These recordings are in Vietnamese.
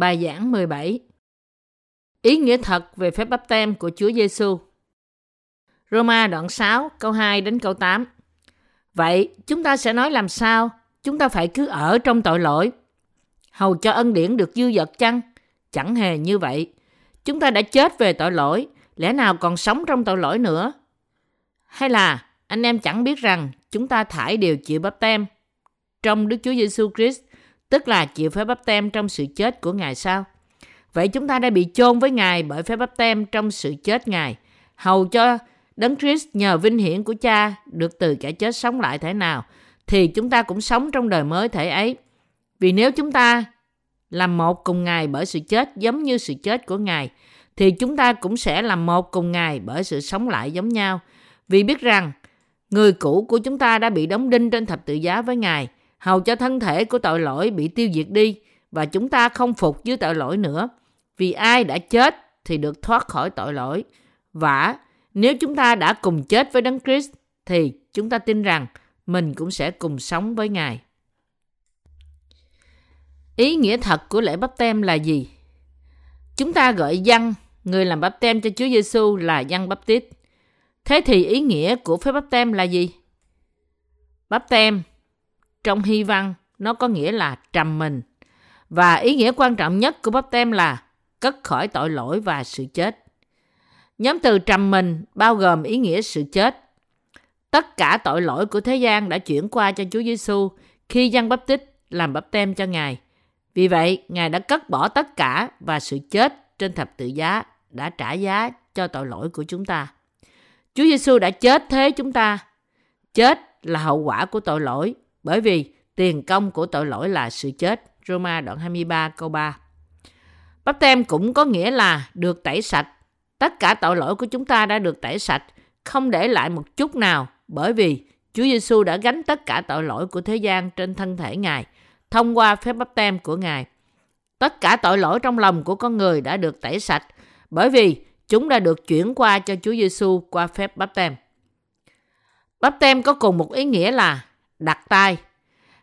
Bài giảng 17 Ý nghĩa thật về phép bắp tem của Chúa Giêsu. Roma đoạn 6 câu 2 đến câu 8 Vậy chúng ta sẽ nói làm sao? Chúng ta phải cứ ở trong tội lỗi. Hầu cho ân điển được dư dật chăng? Chẳng hề như vậy. Chúng ta đã chết về tội lỗi, lẽ nào còn sống trong tội lỗi nữa? Hay là anh em chẳng biết rằng chúng ta thải đều chịu bắp tem trong Đức Chúa Giêsu Christ, tức là chịu phép bắp tem trong sự chết của Ngài sao? Vậy chúng ta đã bị chôn với Ngài bởi phép bắp tem trong sự chết Ngài, hầu cho Đấng Christ nhờ vinh hiển của Cha được từ kẻ chết sống lại thế nào, thì chúng ta cũng sống trong đời mới thể ấy. Vì nếu chúng ta làm một cùng Ngài bởi sự chết giống như sự chết của Ngài, thì chúng ta cũng sẽ làm một cùng Ngài bởi sự sống lại giống nhau. Vì biết rằng, người cũ của chúng ta đã bị đóng đinh trên thập tự giá với Ngài, hầu cho thân thể của tội lỗi bị tiêu diệt đi, và chúng ta không phục dưới tội lỗi nữa. Vì ai đã chết thì được thoát khỏi tội lỗi. Và nếu chúng ta đã cùng chết với Đấng Christ, thì chúng ta tin rằng mình cũng sẽ cùng sống với Ngài. Ý nghĩa thật của lễ bắp tem là gì? Chúng ta gọi dân người làm bắp tem cho Chúa Giêsu là dân bắp tít. Thế thì ý nghĩa của phép bắp tem là gì? Bắp tem trong hy văn nó có nghĩa là trầm mình. Và ý nghĩa quan trọng nhất của bắp tem là cất khỏi tội lỗi và sự chết. Nhóm từ trầm mình bao gồm ý nghĩa sự chết. Tất cả tội lỗi của thế gian đã chuyển qua cho Chúa Giêsu khi dân bắp tích làm bắp tem cho Ngài. Vì vậy, Ngài đã cất bỏ tất cả và sự chết trên thập tự giá đã trả giá cho tội lỗi của chúng ta. Chúa Giêsu đã chết thế chúng ta. Chết là hậu quả của tội lỗi bởi vì tiền công của tội lỗi là sự chết. Roma đoạn 23 câu 3 Bắp tem cũng có nghĩa là được tẩy sạch. Tất cả tội lỗi của chúng ta đã được tẩy sạch, không để lại một chút nào bởi vì Chúa Giêsu đã gánh tất cả tội lỗi của thế gian trên thân thể Ngài thông qua phép bắp tem của Ngài. Tất cả tội lỗi trong lòng của con người đã được tẩy sạch bởi vì chúng đã được chuyển qua cho Chúa Giêsu qua phép bắp tem. Bắp tem có cùng một ý nghĩa là đặt tay.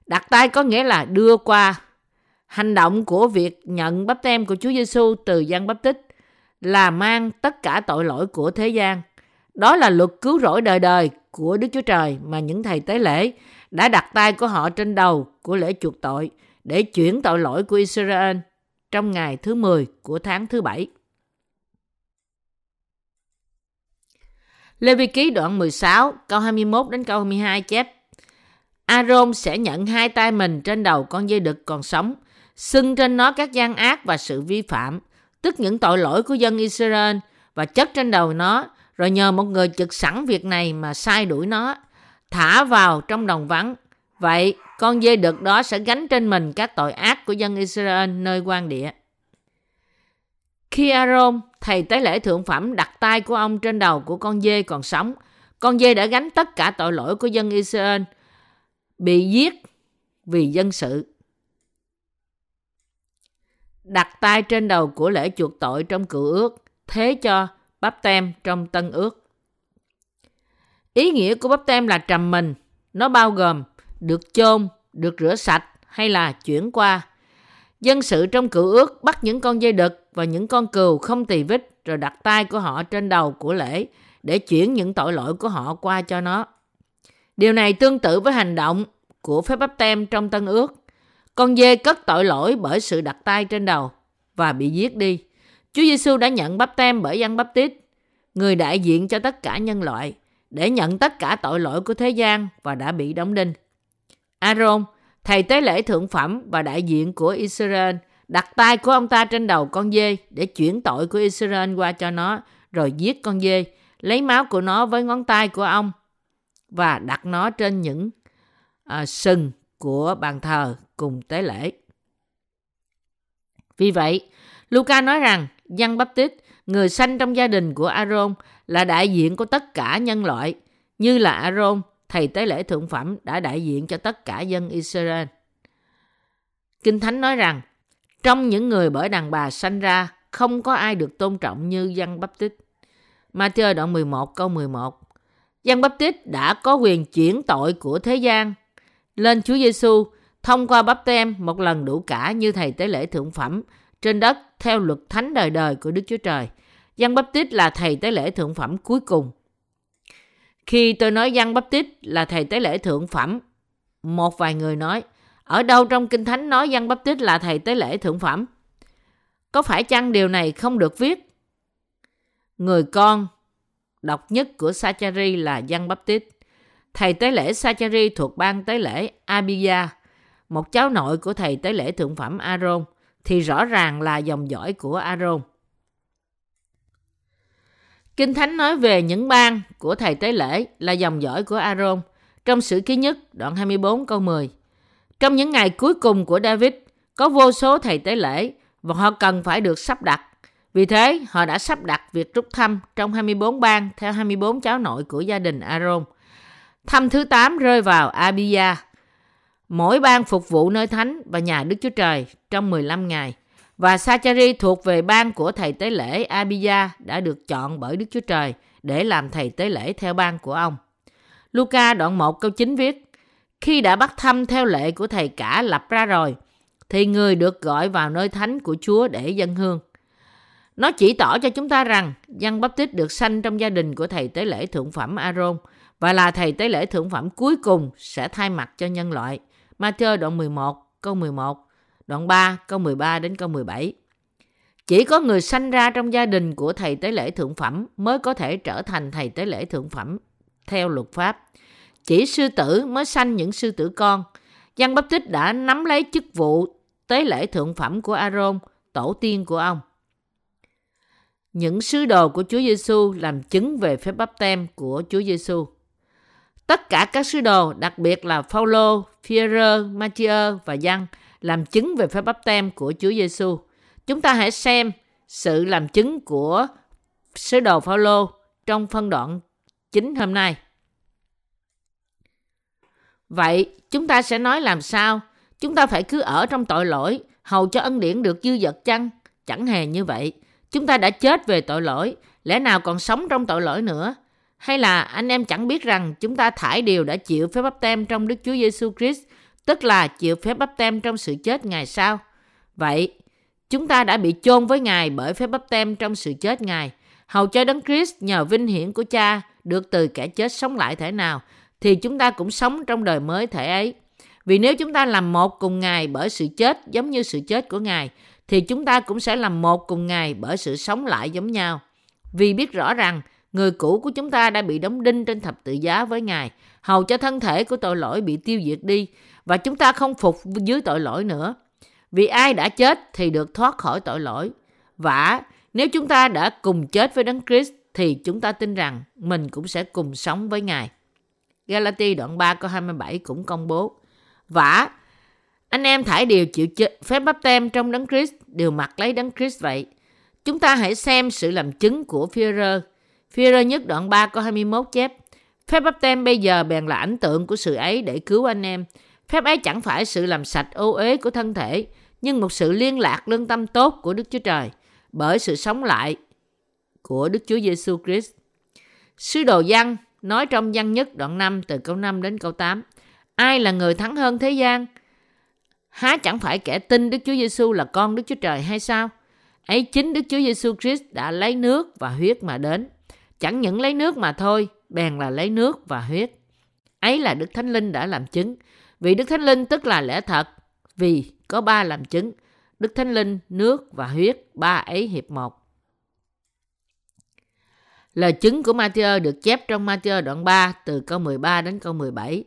Đặt tay có nghĩa là đưa qua. Hành động của việc nhận bắp tem của Chúa Giêsu từ dân bắp tích là mang tất cả tội lỗi của thế gian. Đó là luật cứu rỗi đời đời của Đức Chúa Trời mà những thầy tế lễ đã đặt tay của họ trên đầu của lễ chuộc tội để chuyển tội lỗi của Israel trong ngày thứ 10 của tháng thứ bảy. Lê Vi Ký đoạn 16 câu 21 đến câu 22 chép Aaron sẽ nhận hai tay mình trên đầu con dây đực còn sống, xưng trên nó các gian ác và sự vi phạm, tức những tội lỗi của dân Israel và chất trên đầu nó, rồi nhờ một người trực sẵn việc này mà sai đuổi nó, thả vào trong đồng vắng. Vậy, con dê đực đó sẽ gánh trên mình các tội ác của dân Israel nơi quan địa. Khi Aaron, thầy tế lễ thượng phẩm đặt tay của ông trên đầu của con dê còn sống, con dê đã gánh tất cả tội lỗi của dân Israel, bị giết vì dân sự. Đặt tay trên đầu của lễ chuộc tội trong cựu ước, thế cho bắp tem trong tân ước. Ý nghĩa của bắp tem là trầm mình, nó bao gồm được chôn, được rửa sạch hay là chuyển qua. Dân sự trong cựu ước bắt những con dây đực và những con cừu không tỳ vết rồi đặt tay của họ trên đầu của lễ để chuyển những tội lỗi của họ qua cho nó. Điều này tương tự với hành động của phép bắp tem trong tân ước. Con dê cất tội lỗi bởi sự đặt tay trên đầu và bị giết đi. Chúa Giêsu đã nhận bắp tem bởi dân bắp tít, người đại diện cho tất cả nhân loại, để nhận tất cả tội lỗi của thế gian và đã bị đóng đinh. Aaron, thầy tế lễ thượng phẩm và đại diện của Israel, đặt tay của ông ta trên đầu con dê để chuyển tội của Israel qua cho nó, rồi giết con dê, lấy máu của nó với ngón tay của ông và đặt nó trên những à, sừng của bàn thờ cùng tế lễ. Vì vậy, Luca nói rằng Giăng tít, người sanh trong gia đình của Aaron, là đại diện của tất cả nhân loại, như là Aaron, thầy tế lễ thượng phẩm đã đại diện cho tất cả dân Israel. Kinh Thánh nói rằng, trong những người bởi đàn bà sanh ra, không có ai được tôn trọng như dân bắp tít. Matthew đoạn 11 câu 11 Giăng Baptist đã có quyền chuyển tội của thế gian lên Chúa Giêsu thông qua bắp tem một lần đủ cả như thầy tế lễ thượng phẩm trên đất theo luật thánh đời đời của Đức Chúa Trời. Giăng Báp Tít là thầy tế lễ thượng phẩm cuối cùng. Khi tôi nói Giăng Báp Tít là thầy tế lễ thượng phẩm, một vài người nói, ở đâu trong Kinh Thánh nói Giăng Báp Tít là thầy tế lễ thượng phẩm? Có phải chăng điều này không được viết? Người con độc nhất của Sachari là Giăng Baptist. Tít. Thầy tế lễ Sachari thuộc bang tế lễ Abia, một cháu nội của thầy tế lễ thượng phẩm Aaron, thì rõ ràng là dòng dõi của Aaron. Kinh Thánh nói về những bang của thầy tế lễ là dòng dõi của Aaron trong sử ký nhất đoạn 24 câu 10. Trong những ngày cuối cùng của David, có vô số thầy tế lễ và họ cần phải được sắp đặt. Vì thế, họ đã sắp đặt việc rút thăm trong 24 bang theo 24 cháu nội của gia đình Aaron. Thăm thứ 8 rơi vào Abia. Mỗi bang phục vụ nơi thánh và nhà Đức Chúa Trời trong 15 ngày. Và Sachari thuộc về bang của thầy tế lễ Abia đã được chọn bởi Đức Chúa Trời để làm thầy tế lễ theo bang của ông. Luca đoạn 1 câu 9 viết, Khi đã bắt thăm theo lệ của thầy cả lập ra rồi, thì người được gọi vào nơi thánh của Chúa để dân hương. Nó chỉ tỏ cho chúng ta rằng dân bắp tích được sanh trong gia đình của thầy tế lễ thượng phẩm Aaron và là thầy tế lễ thượng phẩm cuối cùng sẽ thay mặt cho nhân loại. Matthew đoạn 11 câu 11, đoạn 3 câu 13 đến câu 17. Chỉ có người sanh ra trong gia đình của thầy tế lễ thượng phẩm mới có thể trở thành thầy tế lễ thượng phẩm theo luật pháp. Chỉ sư tử mới sanh những sư tử con. Giăng Baptist Tích đã nắm lấy chức vụ tế lễ thượng phẩm của Aaron, tổ tiên của ông. Những sứ đồ của Chúa Giêsu làm chứng về phép báp tem của Chúa Giêsu. Tất cả các sứ đồ, đặc biệt là Phaolô, Phi-rơ, Matthew và Giăng làm chứng về phép báp tem của Chúa Giêsu. Chúng ta hãy xem sự làm chứng của sứ đồ Phaolô trong phân đoạn chính hôm nay. Vậy chúng ta sẽ nói làm sao? Chúng ta phải cứ ở trong tội lỗi, hầu cho ân điển được dư dật chăng? Chẳng hề như vậy. Chúng ta đã chết về tội lỗi, lẽ nào còn sống trong tội lỗi nữa? Hay là anh em chẳng biết rằng chúng ta thải điều đã chịu phép bắp tem trong Đức Chúa Giêsu Christ, tức là chịu phép bắp tem trong sự chết Ngài sao? Vậy, chúng ta đã bị chôn với Ngài bởi phép bắp tem trong sự chết Ngài, hầu cho Đấng Christ nhờ vinh hiển của Cha được từ kẻ chết sống lại thể nào, thì chúng ta cũng sống trong đời mới thể ấy. Vì nếu chúng ta làm một cùng Ngài bởi sự chết giống như sự chết của Ngài, thì chúng ta cũng sẽ làm một cùng Ngài bởi sự sống lại giống nhau. Vì biết rõ rằng người cũ của chúng ta đã bị đóng đinh trên thập tự giá với Ngài, hầu cho thân thể của tội lỗi bị tiêu diệt đi, và chúng ta không phục dưới tội lỗi nữa. Vì ai đã chết thì được thoát khỏi tội lỗi. Và nếu chúng ta đã cùng chết với Đấng Christ thì chúng ta tin rằng mình cũng sẽ cùng sống với Ngài. Galati đoạn 3 câu 27 cũng công bố. Vả, anh em thải đều chịu chết, phép bắp tem trong đấng Christ đều mặc lấy đấng Christ vậy. Chúng ta hãy xem sự làm chứng của Führer. Führer nhất đoạn 3 câu 21 chép. Phép bắp tem bây giờ bèn là ảnh tượng của sự ấy để cứu anh em. Phép ấy chẳng phải sự làm sạch ô uế của thân thể, nhưng một sự liên lạc lương tâm tốt của Đức Chúa Trời bởi sự sống lại của Đức Chúa Giêsu Christ. Sứ đồ Giăng nói trong Giăng nhất đoạn 5 từ câu 5 đến câu 8. Ai là người thắng hơn thế gian? Há chẳng phải kẻ tin Đức Chúa Giêsu là con Đức Chúa Trời hay sao? Ấy chính Đức Chúa Giêsu Christ đã lấy nước và huyết mà đến. Chẳng những lấy nước mà thôi, bèn là lấy nước và huyết. Ấy là Đức Thánh Linh đã làm chứng. Vì Đức Thánh Linh tức là lẽ thật, vì có ba làm chứng. Đức Thánh Linh, nước và huyết, ba ấy hiệp một. Lời chứng của Matthew được chép trong Matthew đoạn 3 từ câu 13 đến câu 17.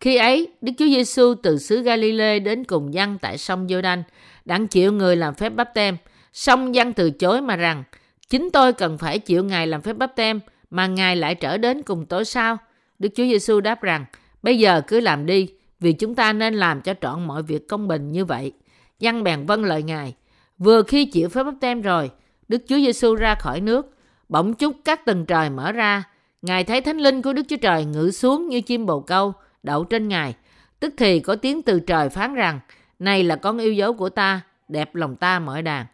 Khi ấy, Đức Chúa Giêsu từ xứ Galilee đến cùng dân tại sông Giô-đanh, đang chịu người làm phép báp tem. Song dân từ chối mà rằng, chính tôi cần phải chịu Ngài làm phép báp tem, mà Ngài lại trở đến cùng tôi sao? Đức Chúa Giêsu đáp rằng, bây giờ cứ làm đi, vì chúng ta nên làm cho trọn mọi việc công bình như vậy. Dân bèn vâng lời Ngài. Vừa khi chịu phép báp tem rồi, Đức Chúa Giêsu ra khỏi nước, bỗng chúc các tầng trời mở ra. Ngài thấy thánh linh của Đức Chúa Trời ngự xuống như chim bồ câu, đậu trên Ngài. Tức thì có tiếng từ trời phán rằng, này là con yêu dấu của ta, đẹp lòng ta mọi đàn.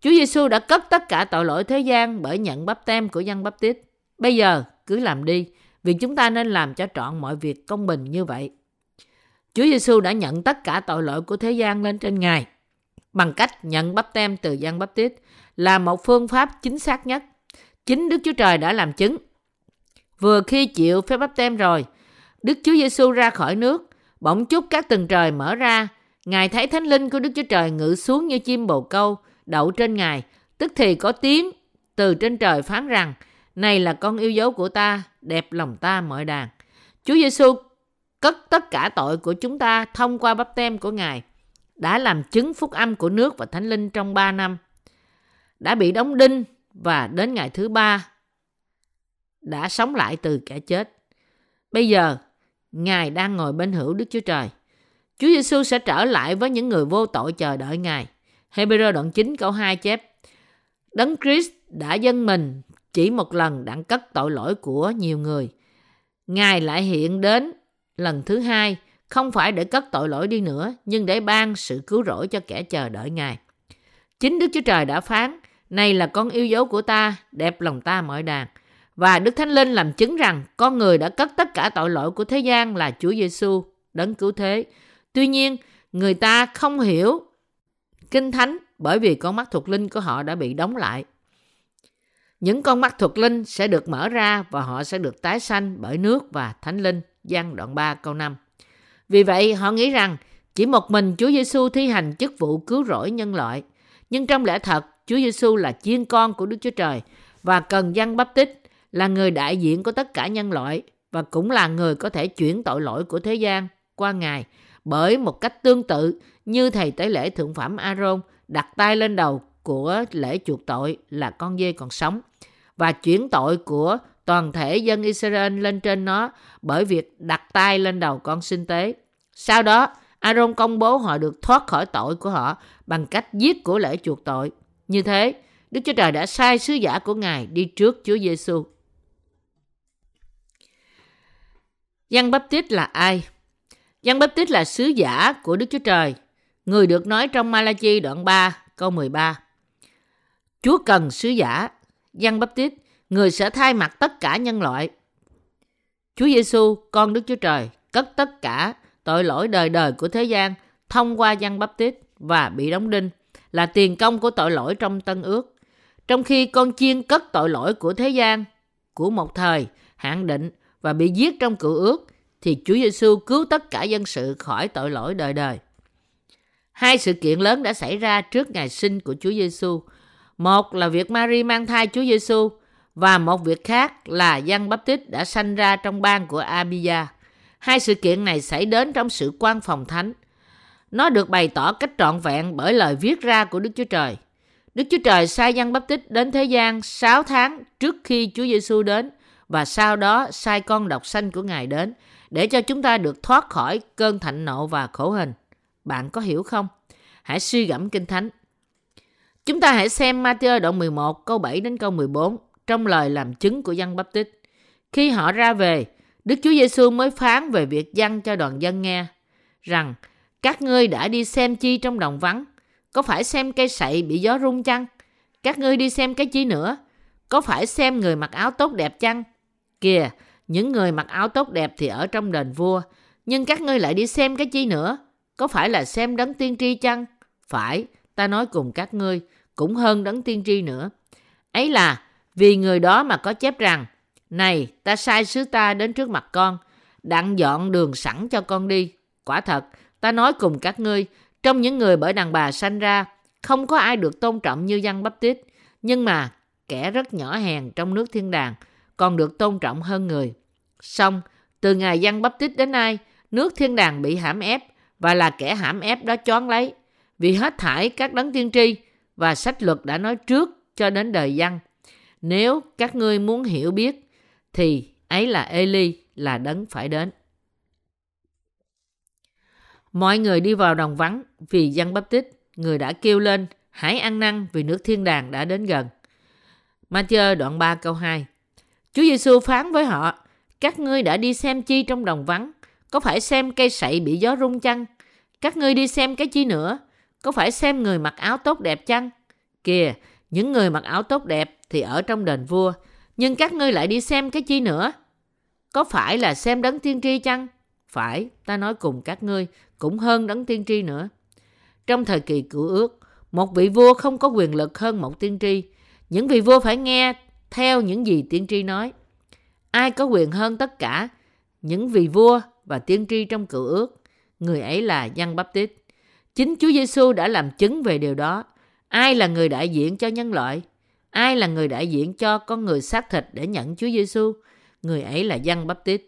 Chúa Giêsu đã cấp tất cả tội lỗi thế gian bởi nhận bắp tem của dân bắp tít. Bây giờ cứ làm đi, vì chúng ta nên làm cho trọn mọi việc công bình như vậy. Chúa Giêsu đã nhận tất cả tội lỗi của thế gian lên trên Ngài bằng cách nhận bắp tem từ Giăng Bắp Tít là một phương pháp chính xác nhất. Chính Đức Chúa Trời đã làm chứng. Vừa khi chịu phép bắp tem rồi, Đức Chúa Giêsu ra khỏi nước, bỗng chốc các tầng trời mở ra. Ngài thấy thánh linh của Đức Chúa Trời ngự xuống như chim bồ câu, đậu trên Ngài. Tức thì có tiếng từ trên trời phán rằng, này là con yêu dấu của ta, đẹp lòng ta mọi đàn. Chúa Giêsu cất tất cả tội của chúng ta thông qua bắp tem của Ngài, đã làm chứng phúc âm của nước và thánh linh trong 3 năm, đã bị đóng đinh và đến ngày thứ ba đã sống lại từ kẻ chết. Bây giờ, Ngài đang ngồi bên hữu Đức Chúa Trời. Chúa Giêsu sẽ trở lại với những người vô tội chờ đợi Ngài. Hebrew đoạn 9 câu 2 chép Đấng Christ đã dâng mình chỉ một lần đặng cất tội lỗi của nhiều người. Ngài lại hiện đến lần thứ hai, không phải để cất tội lỗi đi nữa, nhưng để ban sự cứu rỗi cho kẻ chờ đợi Ngài. Chính Đức Chúa Trời đã phán, này là con yêu dấu của ta, đẹp lòng ta mọi đàn. Và Đức Thánh Linh làm chứng rằng con người đã cất tất cả tội lỗi của thế gian là Chúa Giêsu đấng cứu thế. Tuy nhiên, người ta không hiểu kinh thánh bởi vì con mắt thuộc linh của họ đã bị đóng lại. Những con mắt thuộc linh sẽ được mở ra và họ sẽ được tái sanh bởi nước và thánh linh. Giăng đoạn 3 câu 5. Vì vậy họ nghĩ rằng chỉ một mình Chúa Giêsu thi hành chức vụ cứu rỗi nhân loại. Nhưng trong lẽ thật, Chúa Giêsu là chiên con của Đức Chúa Trời và cần dân bắp tích là người đại diện của tất cả nhân loại và cũng là người có thể chuyển tội lỗi của thế gian qua Ngài bởi một cách tương tự như thầy tế lễ thượng phẩm Aaron đặt tay lên đầu của lễ chuộc tội là con dê còn sống và chuyển tội của toàn thể dân Israel lên trên nó bởi việc đặt tay lên đầu con sinh tế. Sau đó, Aaron công bố họ được thoát khỏi tội của họ bằng cách giết của lễ chuộc tội. Như thế, Đức Chúa Trời đã sai sứ giả của Ngài đi trước Chúa Giêsu. Giăng Bắp Tít là ai? Giăng Bắp Tít là sứ giả của Đức Chúa Trời, người được nói trong Malachi đoạn 3 câu 13. Chúa cần sứ giả, Giăng Bắp Tít, người sẽ thay mặt tất cả nhân loại. Chúa Giêsu, con Đức Chúa Trời, cất tất cả tội lỗi đời đời của thế gian thông qua Giăng Bắp Tít và bị đóng đinh là tiền công của tội lỗi trong Tân Ước. Trong khi con chiên cất tội lỗi của thế gian của một thời hạn định và bị giết trong cựu ước, thì Chúa Giêsu cứu tất cả dân sự khỏi tội lỗi đời đời. Hai sự kiện lớn đã xảy ra trước ngày sinh của Chúa Giêsu. Một là việc Mary mang thai Chúa Giêsu và một việc khác là Giăng Bắp đã sanh ra trong bang của Abia. Hai sự kiện này xảy đến trong sự quan phòng thánh. Nó được bày tỏ cách trọn vẹn bởi lời viết ra của Đức Chúa Trời. Đức Chúa Trời sai Giăng Bắp đến thế gian 6 tháng trước khi Chúa Giêsu đến và sau đó sai con độc sanh của Ngài đến để cho chúng ta được thoát khỏi cơn thạnh nộ và khổ hình. Bạn có hiểu không? Hãy suy gẫm Kinh Thánh. Chúng ta hãy xem Matthew đoạn 11 câu 7 đến câu 14 trong lời làm chứng của dân bắp tích. Khi họ ra về, Đức Chúa Giêsu mới phán về việc dân cho đoàn dân nghe rằng các ngươi đã đi xem chi trong đồng vắng? Có phải xem cây sậy bị gió rung chăng? Các ngươi đi xem cái chi nữa? Có phải xem người mặc áo tốt đẹp chăng? Kìa, những người mặc áo tốt đẹp thì ở trong đền vua, nhưng các ngươi lại đi xem cái chi nữa? Có phải là xem đấng tiên tri chăng? Phải, ta nói cùng các ngươi, cũng hơn đấng tiên tri nữa. Ấy là vì người đó mà có chép rằng, này, ta sai sứ ta đến trước mặt con, đặng dọn đường sẵn cho con đi. Quả thật, ta nói cùng các ngươi, trong những người bởi đàn bà sanh ra, không có ai được tôn trọng như dân bắp tít, nhưng mà kẻ rất nhỏ hèn trong nước thiên đàng, còn được tôn trọng hơn người. Xong, từ ngày dân bắp tít đến nay, nước thiên đàng bị hãm ép và là kẻ hãm ép đó choán lấy vì hết thải các đấng tiên tri và sách luật đã nói trước cho đến đời dân. Nếu các ngươi muốn hiểu biết thì ấy là Eli là đấng phải đến. Mọi người đi vào đồng vắng vì dân bắp tít, người đã kêu lên hãy ăn năn vì nước thiên đàng đã đến gần. Matthew đoạn 3 câu 2 Chúa Giêsu phán với họ, các ngươi đã đi xem chi trong đồng vắng, có phải xem cây sậy bị gió rung chăng? Các ngươi đi xem cái chi nữa, có phải xem người mặc áo tốt đẹp chăng? Kìa, những người mặc áo tốt đẹp thì ở trong đền vua, nhưng các ngươi lại đi xem cái chi nữa? Có phải là xem đấng tiên tri chăng? Phải, ta nói cùng các ngươi, cũng hơn đấng tiên tri nữa. Trong thời kỳ cựu ước, một vị vua không có quyền lực hơn một tiên tri. Những vị vua phải nghe theo những gì tiên tri nói. Ai có quyền hơn tất cả, những vị vua và tiên tri trong cựu ước? Người ấy là Giăng Tít. Chính Chúa Giêsu đã làm chứng về điều đó. Ai là người đại diện cho nhân loại? Ai là người đại diện cho con người xác thịt để nhận Chúa Giêsu? Người ấy là Giăng Baptist.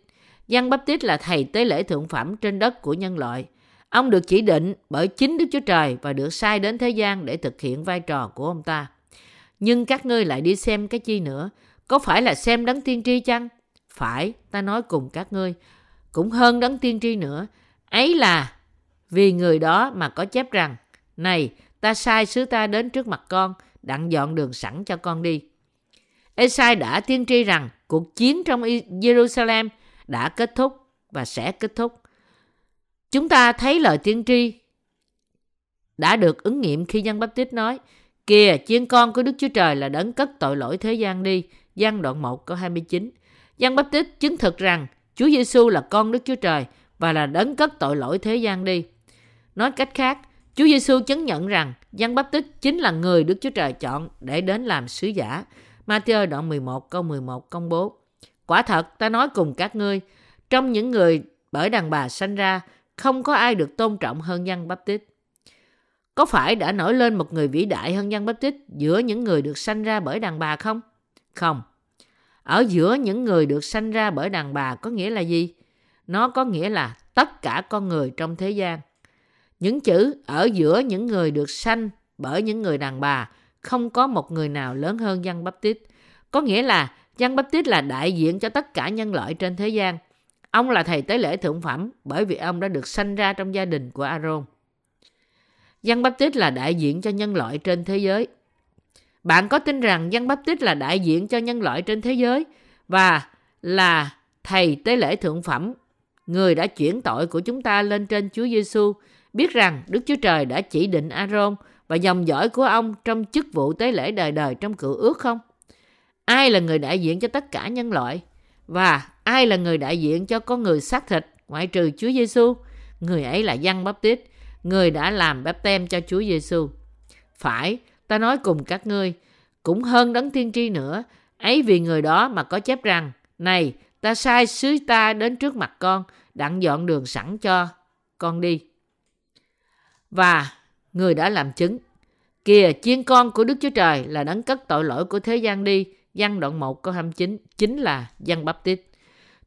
Giăng Tít là thầy tế lễ thượng phẩm trên đất của nhân loại. Ông được chỉ định bởi chính Đức Chúa Trời và được sai đến thế gian để thực hiện vai trò của ông ta. Nhưng các ngươi lại đi xem cái chi nữa? Có phải là xem đấng tiên tri chăng? Phải, ta nói cùng các ngươi. Cũng hơn đấng tiên tri nữa. Ấy là vì người đó mà có chép rằng Này, ta sai sứ ta đến trước mặt con, đặng dọn đường sẵn cho con đi. Esai đã tiên tri rằng cuộc chiến trong Jerusalem đã kết thúc và sẽ kết thúc. Chúng ta thấy lời tiên tri đã được ứng nghiệm khi dân Baptist nói Kìa, chiên con của Đức Chúa Trời là đấng cất tội lỗi thế gian đi. Giăng đoạn 1 câu 29. Giăng Baptist chứng thực rằng Chúa Giêsu là con Đức Chúa Trời và là đấng cất tội lỗi thế gian đi. Nói cách khác, Chúa Giêsu chứng nhận rằng Giăng Baptist chính là người Đức Chúa Trời chọn để đến làm sứ giả. Matthew đoạn 11 câu 11 công bố. Quả thật, ta nói cùng các ngươi, trong những người bởi đàn bà sanh ra, không có ai được tôn trọng hơn Giăng Baptist. Có phải đã nổi lên một người vĩ đại hơn Giăng Baptist giữa những người được sanh ra bởi đàn bà không? Không. Ở giữa những người được sanh ra bởi đàn bà có nghĩa là gì? Nó có nghĩa là tất cả con người trong thế gian. Những chữ ở giữa những người được sanh bởi những người đàn bà không có một người nào lớn hơn Giăng Baptist. Có nghĩa là Giăng Baptist là đại diện cho tất cả nhân loại trên thế gian. Ông là thầy tế lễ thượng phẩm bởi vì ông đã được sanh ra trong gia đình của Aaron. Giăng Baptist là đại diện cho nhân loại trên thế giới. Bạn có tin rằng Giăng Baptist là đại diện cho nhân loại trên thế giới và là thầy tế lễ thượng phẩm, người đã chuyển tội của chúng ta lên trên Chúa Giêsu, biết rằng Đức Chúa Trời đã chỉ định Aaron và dòng dõi của ông trong chức vụ tế lễ đời đời trong cựu ước không? Ai là người đại diện cho tất cả nhân loại? Và ai là người đại diện cho con người xác thịt ngoại trừ Chúa Giêsu? Người ấy là Giăng Baptist, người đã làm báp tem cho Chúa Giêsu. Phải, ta nói cùng các ngươi, cũng hơn đấng tiên tri nữa, ấy vì người đó mà có chép rằng, này, ta sai sứ ta đến trước mặt con, đặng dọn đường sẵn cho con đi. Và người đã làm chứng. Kìa, chiên con của Đức Chúa Trời là đấng cất tội lỗi của thế gian đi. Văn đoạn 1 câu 29 chính là Văn Baptist.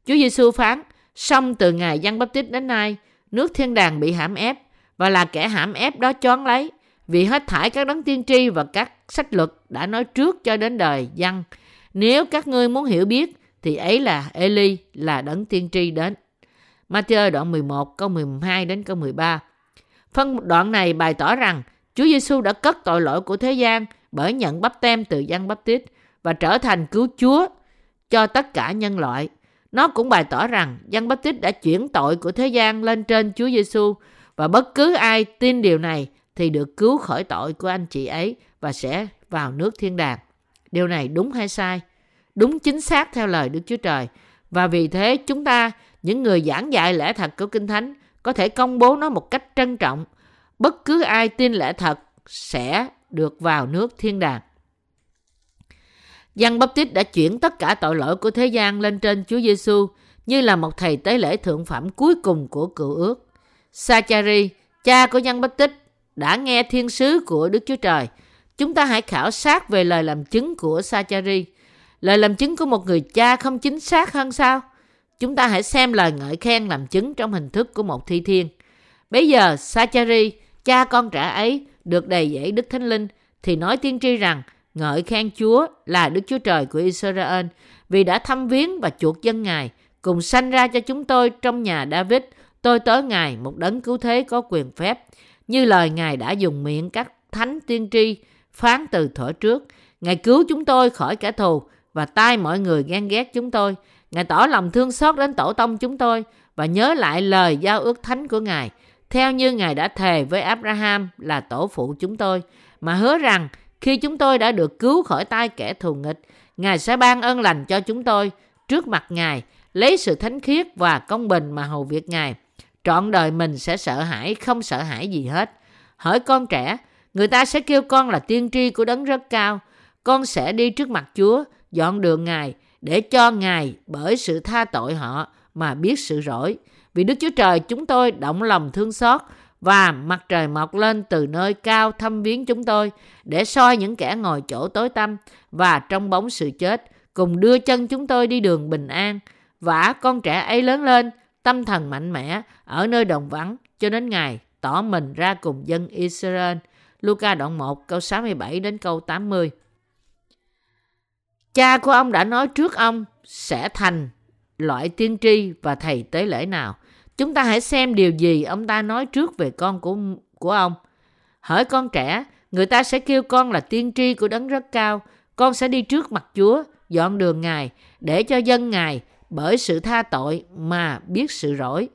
Chúa Giêsu phán, xong từ ngày Văn Baptist đến nay, nước thiên đàng bị hãm ép và là kẻ hãm ép đó choán lấy vì hết thải các đấng tiên tri và các sách luật đã nói trước cho đến đời dân. Nếu các ngươi muốn hiểu biết, thì ấy là Eli, là đấng tiên tri đến. Matthew đoạn 11 câu 12 đến câu 13. Phân đoạn này bày tỏ rằng, Chúa Giêsu đã cất tội lỗi của thế gian bởi nhận bắp tem từ Giăng tít và trở thành cứu Chúa cho tất cả nhân loại. Nó cũng bày tỏ rằng Giăng tít đã chuyển tội của thế gian lên trên Chúa Giêsu và bất cứ ai tin điều này thì được cứu khỏi tội của anh chị ấy và sẽ vào nước thiên đàng. Điều này đúng hay sai? Đúng chính xác theo lời Đức Chúa Trời. Và vì thế chúng ta, những người giảng dạy lẽ thật của Kinh Thánh, có thể công bố nó một cách trân trọng. Bất cứ ai tin lẽ thật sẽ được vào nước thiên đàng. Giăng Baptist đã chuyển tất cả tội lỗi của thế gian lên trên Chúa Giêsu như là một thầy tế lễ thượng phẩm cuối cùng của cựu ước. Sachari, cha của nhân bất tích, đã nghe thiên sứ của Đức Chúa Trời. Chúng ta hãy khảo sát về lời làm chứng của Sachari. Lời làm chứng của một người cha không chính xác hơn sao? Chúng ta hãy xem lời ngợi khen làm chứng trong hình thức của một thi thiên. Bây giờ Sachari, cha con trẻ ấy, được đầy dẫy Đức Thánh Linh, thì nói tiên tri rằng ngợi khen Chúa là Đức Chúa Trời của Israel vì đã thăm viếng và chuộc dân Ngài, cùng sanh ra cho chúng tôi trong nhà David, tôi tới Ngài một đấng cứu thế có quyền phép, như lời Ngài đã dùng miệng các thánh tiên tri phán từ thuở trước. Ngài cứu chúng tôi khỏi kẻ thù và tai mọi người ghen ghét chúng tôi. Ngài tỏ lòng thương xót đến tổ tông chúng tôi và nhớ lại lời giao ước thánh của Ngài, theo như Ngài đã thề với Abraham là tổ phụ chúng tôi, mà hứa rằng khi chúng tôi đã được cứu khỏi tay kẻ thù nghịch, Ngài sẽ ban ơn lành cho chúng tôi trước mặt Ngài, lấy sự thánh khiết và công bình mà hầu việc Ngài. Trọn đời mình sẽ sợ hãi, không sợ hãi gì hết. Hỏi con trẻ, người ta sẽ kêu con là tiên tri của đấng rất cao. Con sẽ đi trước mặt Chúa, dọn đường Ngài, để cho Ngài bởi sự tha tội họ mà biết sự rỗi. Vì Đức Chúa Trời chúng tôi động lòng thương xót và mặt trời mọc lên từ nơi cao thăm viếng chúng tôi để soi những kẻ ngồi chỗ tối tăm và trong bóng sự chết cùng đưa chân chúng tôi đi đường bình an. Vả con trẻ ấy lớn lên, tâm thần mạnh mẽ ở nơi đồng vắng cho đến ngày tỏ mình ra cùng dân Israel. Luca đoạn 1 câu 67 đến câu 80. Cha của ông đã nói trước ông sẽ thành loại tiên tri và thầy tế lễ nào. Chúng ta hãy xem điều gì ông ta nói trước về con của của ông. Hỏi con trẻ, người ta sẽ kêu con là tiên tri của đấng rất cao. Con sẽ đi trước mặt Chúa, dọn đường Ngài, để cho dân Ngài bởi sự tha tội mà biết sự rỗi.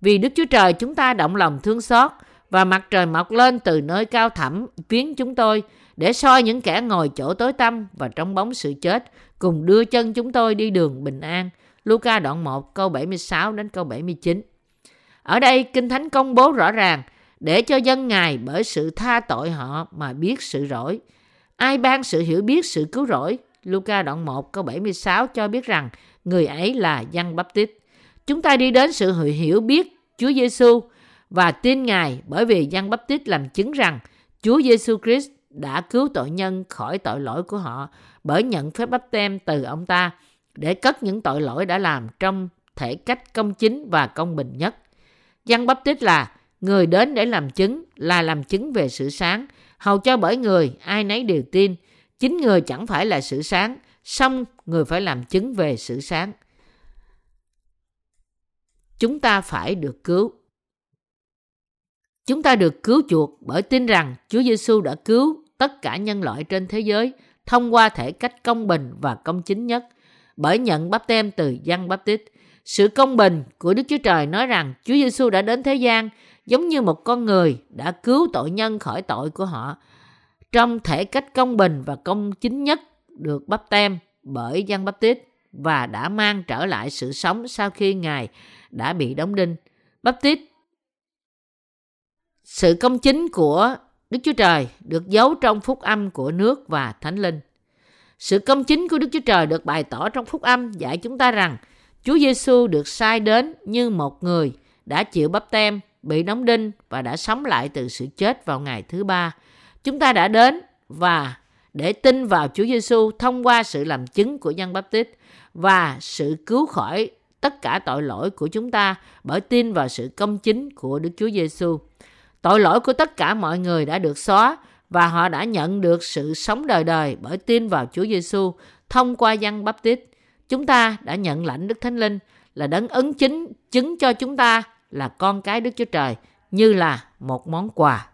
Vì Đức Chúa Trời chúng ta động lòng thương xót và mặt trời mọc lên từ nơi cao thẳm viếng chúng tôi để soi những kẻ ngồi chỗ tối tăm và trong bóng sự chết cùng đưa chân chúng tôi đi đường bình an. Luca đoạn 1 câu 76 đến câu 79. Ở đây Kinh Thánh công bố rõ ràng để cho dân Ngài bởi sự tha tội họ mà biết sự rỗi. Ai ban sự hiểu biết sự cứu rỗi? Luca đoạn 1 câu 76 cho biết rằng người ấy là Giăng tít. Chúng ta đi đến sự hiểu biết Chúa Giêsu và tin Ngài bởi vì Giăng tít làm chứng rằng Chúa Giêsu Christ đã cứu tội nhân khỏi tội lỗi của họ bởi nhận phép bắp tem từ ông ta để cất những tội lỗi đã làm trong thể cách công chính và công bình nhất. Giăng bắp Tít là người đến để làm chứng, là làm chứng về sự sáng, hầu cho bởi người ai nấy đều tin. Chính người chẳng phải là sự sáng, song người phải làm chứng về sự sáng. Chúng ta phải được cứu. Chúng ta được cứu chuộc bởi tin rằng Chúa Giêsu đã cứu tất cả nhân loại trên thế giới thông qua thể cách công bình và công chính nhất bởi nhận bắp tem từ dân bắp tít. Sự công bình của Đức Chúa Trời nói rằng Chúa Giêsu đã đến thế gian giống như một con người đã cứu tội nhân khỏi tội của họ trong thể cách công bình và công chính nhất được bắp tem bởi dân bắp tít và đã mang trở lại sự sống sau khi Ngài đã bị đóng đinh. Bắp tít sự công chính của Đức Chúa Trời được giấu trong phúc âm của nước và thánh linh. Sự công chính của Đức Chúa Trời được bày tỏ trong phúc âm dạy chúng ta rằng Chúa Giêsu được sai đến như một người đã chịu bắp tem, bị đóng đinh và đã sống lại từ sự chết vào ngày thứ ba. Chúng ta đã đến và để tin vào Chúa Giêsu thông qua sự làm chứng của Giăng bắp tít và sự cứu khỏi tất cả tội lỗi của chúng ta bởi tin vào sự công chính của Đức Chúa Giêsu. Tội lỗi của tất cả mọi người đã được xóa và họ đã nhận được sự sống đời đời bởi tin vào Chúa Giêsu thông qua dân bắp tít. Chúng ta đã nhận lãnh Đức Thánh Linh là đấng ấn chính, chứng cho chúng ta là con cái Đức Chúa Trời như là một món quà.